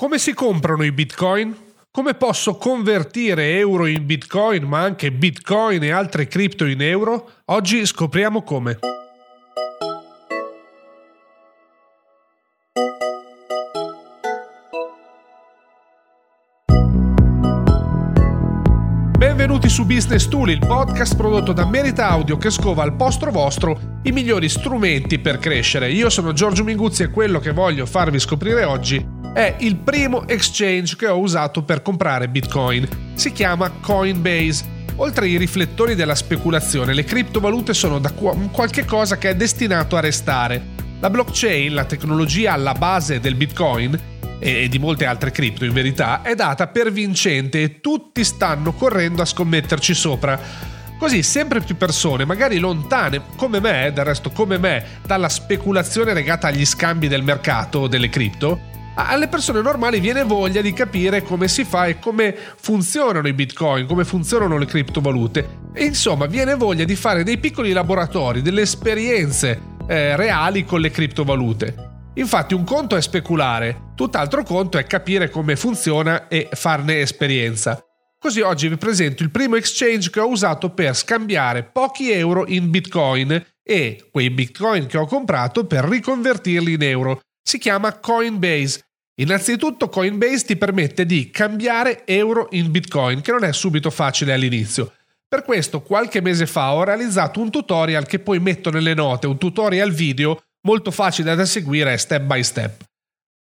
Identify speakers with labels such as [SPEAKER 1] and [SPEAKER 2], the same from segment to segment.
[SPEAKER 1] Come si comprano i bitcoin? Come posso convertire euro in bitcoin, ma anche bitcoin e altre cripto in euro? Oggi scopriamo come. Benvenuti su Business Tool, il podcast prodotto da Merita Audio che scova al posto vostro i migliori strumenti per crescere. Io sono Giorgio Minguzzi e quello che voglio farvi scoprire oggi è il primo exchange che ho usato per comprare Bitcoin. Si chiama Coinbase. Oltre ai riflettori della speculazione, le criptovalute sono da qualche cosa che è destinato a restare. La blockchain, la tecnologia alla base del Bitcoin e di molte altre cripto in verità, è data per vincente e tutti stanno correndo a scommetterci sopra. Così sempre più persone, magari lontane come me, del resto come me, dalla speculazione legata agli scambi del mercato delle cripto, alle persone normali viene voglia di capire come si fa e come funzionano i bitcoin, come funzionano le criptovalute. E insomma, viene voglia di fare dei piccoli laboratori, delle esperienze eh, reali con le criptovalute. Infatti un conto è speculare, tutt'altro conto è capire come funziona e farne esperienza. Così oggi vi presento il primo exchange che ho usato per scambiare pochi euro in bitcoin e quei bitcoin che ho comprato per riconvertirli in euro. Si chiama Coinbase Innanzitutto Coinbase ti permette di cambiare euro in Bitcoin, che non è subito facile all'inizio. Per questo qualche mese fa ho realizzato un tutorial che poi metto nelle note, un tutorial video molto facile da seguire step by step.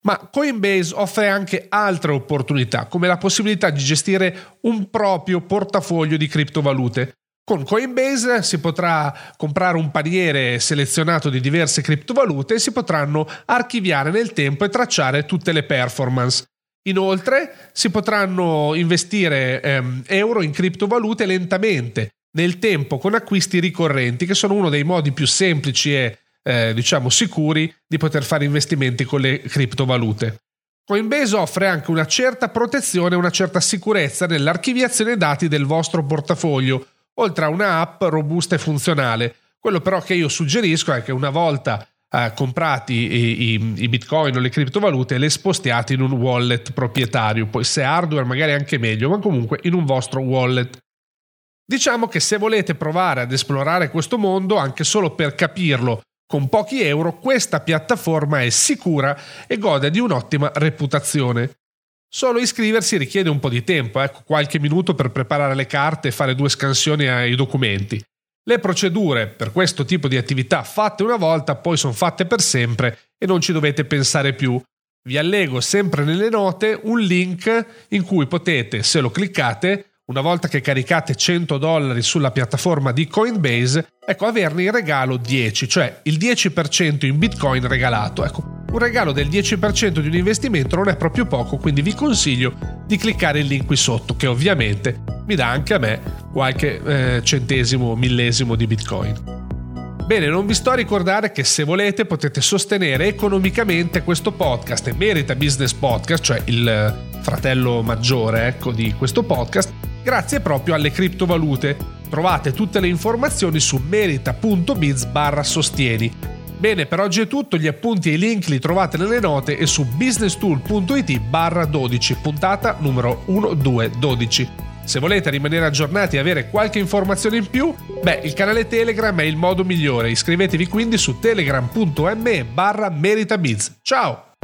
[SPEAKER 1] Ma Coinbase offre anche altre opportunità, come la possibilità di gestire un proprio portafoglio di criptovalute. Con Coinbase si potrà comprare un paniere selezionato di diverse criptovalute e si potranno archiviare nel tempo e tracciare tutte le performance. Inoltre si potranno investire ehm, euro in criptovalute lentamente, nel tempo, con acquisti ricorrenti, che sono uno dei modi più semplici e eh, diciamo sicuri di poter fare investimenti con le criptovalute. Coinbase offre anche una certa protezione e una certa sicurezza nell'archiviazione dati del vostro portafoglio oltre a una app robusta e funzionale. Quello però che io suggerisco è che una volta eh, comprati i, i, i, bitcoin o le criptovalute le spostiate in un wallet proprietario, poi se hardware magari anche meglio, ma comunque in un vostro wallet. Diciamo che se volete provare ad esplorare questo mondo, anche solo per capirlo, con pochi euro, questa piattaforma è sicura e gode di un'ottima reputazione. Solo iscriversi richiede un po' di tempo, ecco, qualche minuto per preparare le carte e fare due scansioni ai documenti. Le procedure per questo tipo di attività fatte una volta poi sono fatte per sempre e non ci dovete pensare più. Vi allego sempre nelle note un link in cui potete, se lo cliccate, una volta che caricate 100 dollari sulla piattaforma di Coinbase, ecco averne in regalo 10, cioè il 10% in bitcoin regalato. Ecco, un regalo del 10% di un investimento non è proprio poco, quindi vi consiglio di cliccare il link qui sotto, che ovviamente mi dà anche a me qualche eh, centesimo, millesimo di bitcoin. Bene, non vi sto a ricordare che se volete potete sostenere economicamente questo podcast e Merita Business Podcast, cioè il eh, fratello maggiore ecco, di questo podcast, grazie proprio alle criptovalute. Trovate tutte le informazioni su merita.biz barra sostieni Bene, per oggi è tutto, gli appunti e i link li trovate nelle note e su businesstool.it barra 12, puntata numero 1212. Se volete rimanere aggiornati e avere qualche informazione in più, beh, il canale Telegram è il modo migliore. Iscrivetevi quindi su telegram.me barra meritabiz. Ciao!